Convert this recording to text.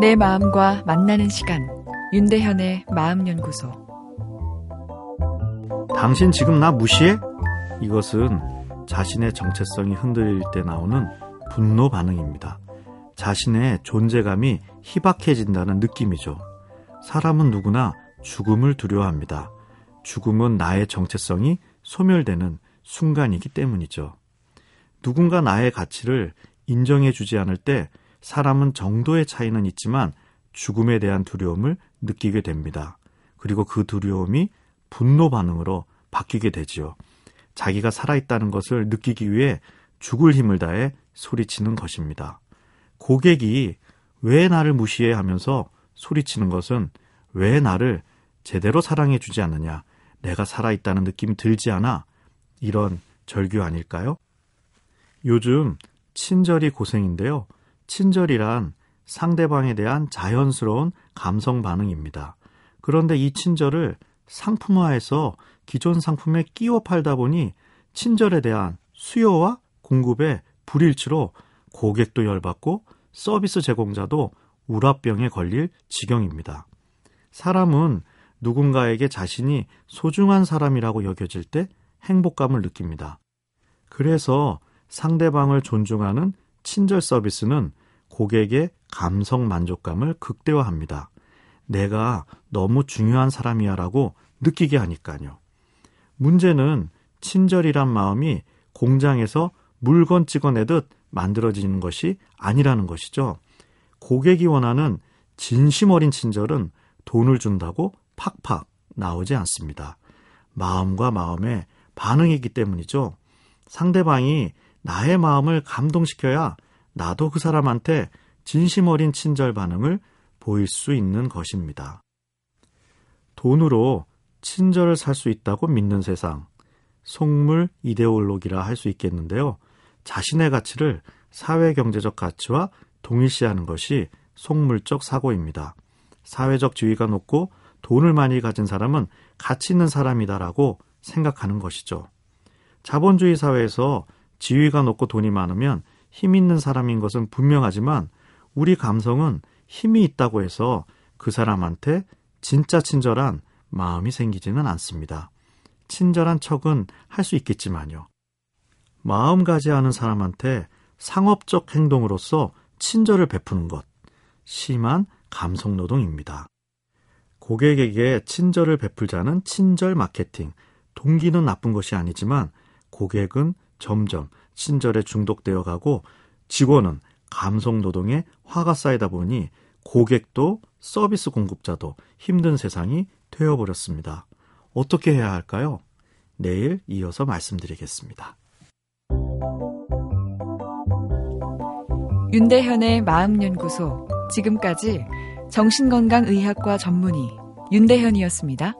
내 마음과 만나는 시간 윤대현의 마음연구소 당신 지금 나 무시해? 이것은 자신의 정체성이 흔들릴 때 나오는 분노 반응입니다. 자신의 존재감이 희박해진다는 느낌이죠. 사람은 누구나 죽음을 두려워합니다. 죽음은 나의 정체성이 소멸되는 순간이기 때문이죠. 누군가 나의 가치를 인정해 주지 않을 때 사람은 정도의 차이는 있지만 죽음에 대한 두려움을 느끼게 됩니다. 그리고 그 두려움이 분노 반응으로 바뀌게 되지요. 자기가 살아있다는 것을 느끼기 위해 죽을 힘을 다해 소리치는 것입니다. 고객이 왜 나를 무시해 하면서 소리치는 것은 왜 나를 제대로 사랑해 주지 않느냐, 내가 살아있다는 느낌이 들지 않아 이런 절규 아닐까요? 요즘 친절이 고생인데요. 친절이란 상대방에 대한 자연스러운 감성 반응입니다. 그런데 이 친절을 상품화해서 기존 상품에 끼워 팔다 보니 친절에 대한 수요와 공급의 불일치로 고객도 열받고 서비스 제공자도 우라병에 걸릴 지경입니다. 사람은 누군가에게 자신이 소중한 사람이라고 여겨질 때 행복감을 느낍니다. 그래서 상대방을 존중하는 친절 서비스는 고객의 감성 만족감을 극대화합니다. 내가 너무 중요한 사람이야 라고 느끼게 하니까요. 문제는 친절이란 마음이 공장에서 물건 찍어내듯 만들어지는 것이 아니라는 것이죠. 고객이 원하는 진심 어린 친절은 돈을 준다고 팍팍 나오지 않습니다. 마음과 마음의 반응이기 때문이죠. 상대방이 나의 마음을 감동시켜야 나도 그 사람한테 진심 어린 친절 반응을 보일 수 있는 것입니다. 돈으로 친절을 살 수 있다고 믿는 세상, 속물 이데올로기라 할 수 있겠는데요. 자신의 가치를 사회 경제적 가치와 동일시하는 것이 속물적 사고입니다. 사회적 지위가 높고 돈을 많이 가진 사람은 가치 있는 사람이다라고 생각하는 것이죠. 자본주의 사회에서 지위가 높고 돈이 많으면 힘 있는 사람인 것은 분명하지만 우리 감성은 힘이 있다고 해서 그 사람한테 진짜 친절한 마음이 생기지는 않습니다. 친절한 척은 할 수 있겠지만요. 마음 가지 않은 사람한테 상업적 행동으로서 친절을 베푸는 것, 심한 감성 노동입니다. 고객에게 친절을 베풀자는 친절 마케팅, 동기는 나쁜 것이 아니지만 고객은 점점 친절에 중독되어 가고 직원은 감성 노동에 화가 쌓이다 보니 고객도 서비스 공급자도 힘든 세상이 되어버렸습니다. 어떻게 해야 할까요? 내일 이어서 말씀드리겠습니다. 윤대현의 마음연구소. 지금까지 정신건강의학과 전문의 윤대현이었습니다.